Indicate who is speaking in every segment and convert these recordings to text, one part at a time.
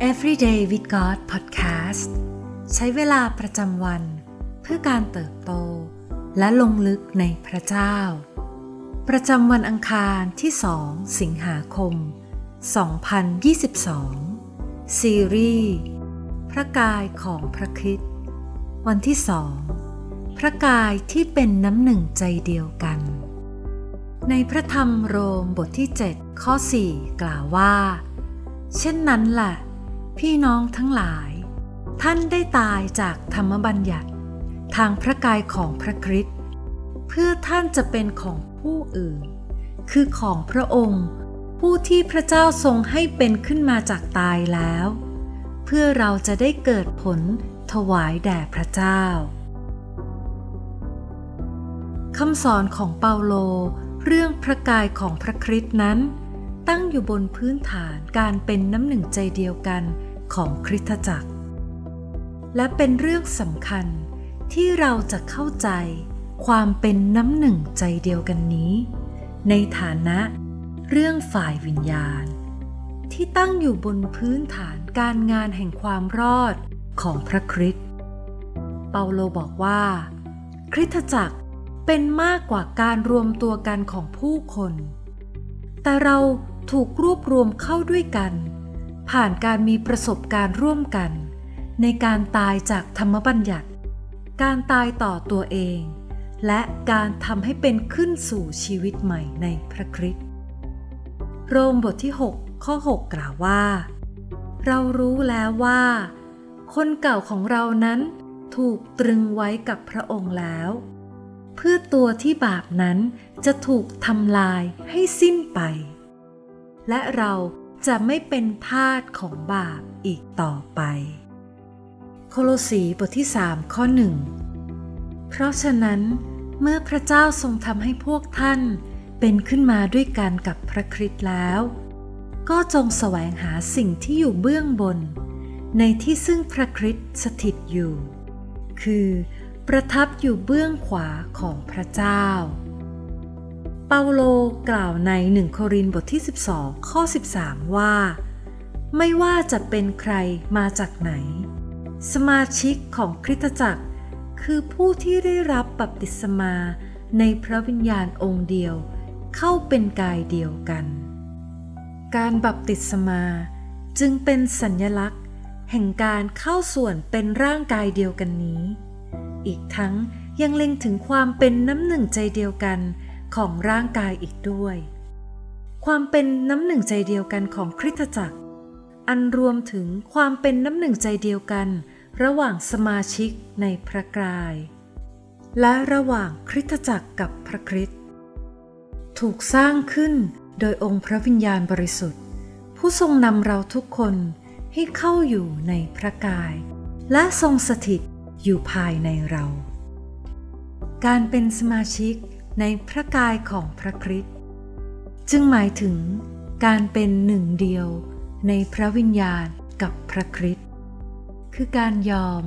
Speaker 1: Everyday with God Podcast ใช้เวลาประจำวัน เพื่อการเติบโต และลงลึกในพระเจ้า ประจำวันอังคารที่ 2 สิงหาคม 2022 ซีรีส์พระกายของพระคริสต์วันที่สองพระกายที่เป็นน้ำหนึ่งใจเดียวกัน ในพระธรรมโรมบทที่ 7 ข้อ 4 กล่าวว่า เช่นนั้นแหละ พี่น้องทั้งหลาย ท่านได้ตายจากธรรมบัญญัติ ทางพระกายของพระคริสต์เพื่อท่านจะเป็นของผู้อื่น คือของพระองค์ ผู้ที่พระเจ้าทรงให้เป็นขึ้นมาจากตายแล้ว เพื่อเราจะได้เกิดผลถวายแด่พระเจ้าคำสอนของเปาโล เรื่องพระกายของพระคริสต์นั้น ตั้งอยู่บนพื้นฐานการเป็นน้ำหนึ่งใจเดียวกันของคริสตจักร และเป็นเรื่องสำคัญที่เราจะเข้าใจความเป็นน้ำหนึ่งใจเดียวกันนี้ ในฐานะเรื่องฝ่ายวิญญาณ ที่ตั้งอยู่บนพื้นฐานการงานแห่งความรอดของพระคริสต์เปาโลบอกว่า คริสตจักรเป็นมากกว่าการรวมตัวกันของผู้คน แต่เรา ถูกรวบรวมเข้าด้วยกัน ผ่านการมีประสบการณ์ร่วมกัน ในการตายจากธรรมบัญญัติ การตายต่อตัวเอง และการทำให้เป็นขึ้นสู่ชีวิตใหม่ในพระคริสต์โรมบทที่ 6 ข้อ 6 กล่าวว่า เรารู้แล้วว่า คนเก่าของเรานั้นถูกตรึงไว้กับพระองค์แล้ว เพื่อตัวที่บาปนั้นจะถูกทำลายให้สิ้นไป และเราจะไม่เป็นทาสของบาปอีกต่อไป โคโลสีบทที่ 3 ข้อหนึ่งเพราะฉะนั้น เมื่อพระเจ้าทรงทำให้พวกท่านเป็นขึ้นมาด้วยกันกับพระคริสต์แล้ว ก็จงแสวงหาสิ่งที่อยู่เบื้องบน ในที่ซึ่งพระคริสต์สถิตอยู่ คือ ประทับอยู่เบื้องขวาของพระเจ้าาโลกล่าวในหนึ่งโครินธ์บทที่ 12 ข้อ 13 ว่า ไม่ว่าจะเป็นใครมาจากไหน สมาชิกของคริสตจักร คือผู้ที่ได้รับบัพติศมาในพระวิญญาณองค์เดียวเข้าเป็นกายเดียวกัน การบัพติศมาจึงเป็นสัญญลักษณ์ แห่งการเข้าส่วนเป็นร่างกายเดียวกันนี้ อีกทั้งยังเล็งถึงความเป็นน้ำหนึ่งใจเดียวกัน ของร่างกายอีกด้วย ความเป็นน้ำหนึ่งใจเดียวกันของคริสตจักร อันรวมถึงความเป็นน้ำหนึ่งใจเดียวกัน ระหว่างสมาชิกในพระกาย และระหว่างคริสตจักรกับพระคริสต์ถูกสร้างขึ้นโดยองค์พระวิญญาณบริสุทธิ์ ผู้ทรงนำเราทุกคนให้เข้าอยู่ในพระกาย และทรงสถิตอยู่ภายในเรา การเป็นสมาชิก ในพระกายของพระคริสต์จึงหมายถึงการเป็นหนึ่งเดียวในพระวิญญาณกับพระคริสต์คือการยอม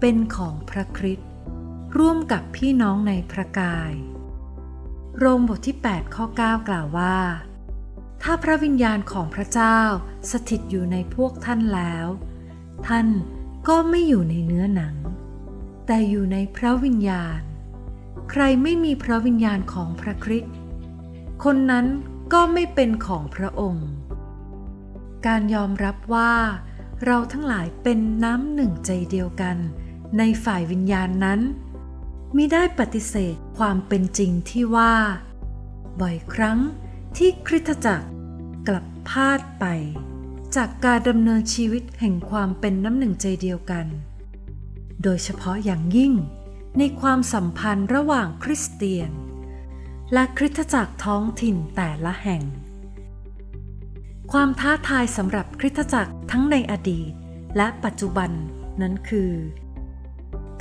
Speaker 1: เป็นของพระคริสต์ร่วมกับพี่น้องในพระกาย โรมบทที่ 8 ข้อ 9 กล่าวว่า ถ้าพระวิญญาณของพระเจ้าสถิตอยู่ในพวกท่านแล้ว ท่านก็ไม่อยู่ในเนื้อหนัง แต่อยู่ในพระวิญญาณ ใครไม่มีพระวิญญาณของพระคริสต์คนนั้นก็ไม่เป็นของพระองค์ การยอมรับว่าเราทั้งหลายเป็นน้ำหนึ่งใจเดียวกัน ในฝ่ายวิญญาณนั้นมิได้ปฏิเสธความเป็นจริงที่ว่า บ่อยครั้งที่คริสตจักรกลับพลาดไป จากการดำเนินชีวิตแห่งความเป็นน้ำหนึ่งใจเดียวกัน โดยเฉพาะอย่างยิ่ง ในความสัมพันธ์ระหว่างคริสเตียน และคริสตจักรท้องถิ่นแต่ละแห่ง ความท้าทายสำหรับคริสตจักรทั้งในอดีต และปัจจุบันนั้นคือ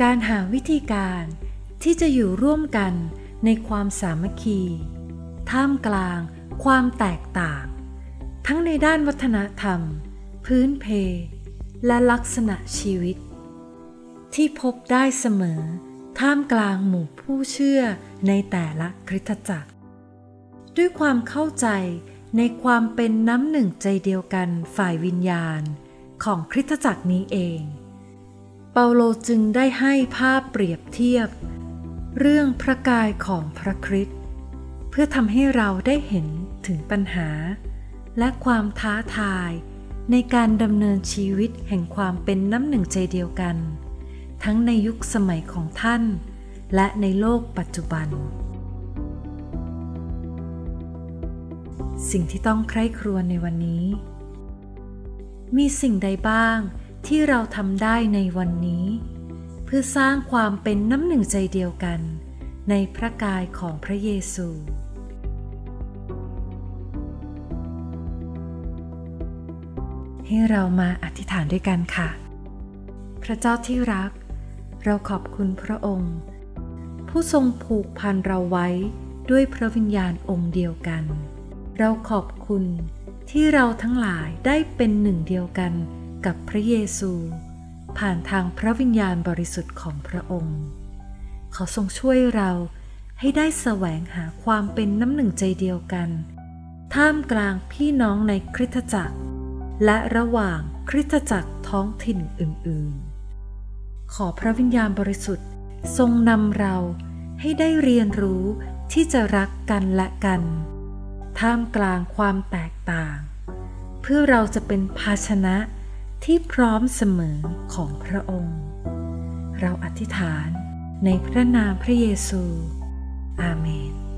Speaker 1: การหาวิธีการที่จะอยู่ร่วมกันในความสามัคคี ท่ามกลางความแตกต่าง ทั้งในด้านวัฒนธรรม พื้นเพ และลักษณะชีวิต ที่พบได้เสมอ ท่ามกลางหมู่ผู้เชื่อในแต่ละคริสตจักร ด้วยความเข้าใจในความเป็นน้ำหนึ่งใจเดียวกันฝ่ายวิญญาณของคริสตจักรนี้เอง เปาโลจึงได้ให้ภาพเปรียบเทียบ เรื่องพระกายของพระคริสต์เพื่อทำให้เราได้เห็นถึงปัญหา และความท้าทายในการดำเนินชีวิตแห่งความเป็นน้ำหนึ่งใจเดียวกัน ทั้งในยุคสมัยของท่าน และในโลกปัจจุบัน สิ่งที่ต้องใคร่ครวญในวันนี้ มีสิ่งใดบ้างที่เราทำได้ในวันนี้ เพื่อสร้างความเป็นน้ำหนึ่งใจเดียวกัน ในพระกายของพระเยซูให้เรามาอธิษฐานด้วยกันค่ะ พระเจ้าที่รัก เราขอบคุณพระองค์ ผู้ทรงผูกพันเราไว้ด้วยพระวิญญาณองค์เดียวกัน เราขอบคุณที่เราทั้งหลายได้เป็นหนึ่งเดียวกันกับพระเยซู ผ่านทางพระวิญญาณบริสุทธิ์ของพระองค์ ขอทรงช่วยเราให้ได้แสวงหาความเป็นน้ำหนึ่งใจเดียวกัน ท่ามกลางพี่น้องในคริสตจักร และระหว่างคริสตจักรท้องถิ่นอื่นๆ ขอพระวิญญาณบริสุทธิ์ ทรงนำเราให้ได้เรียนรู้ที่จะรักกันและกัน ท่ามกลางความแตกต่าง เพื่อเราจะเป็นภาชนะที่พร้อมเสมอของพระองค์ เราอธิษฐานในพระนามพระเยซู อาเมน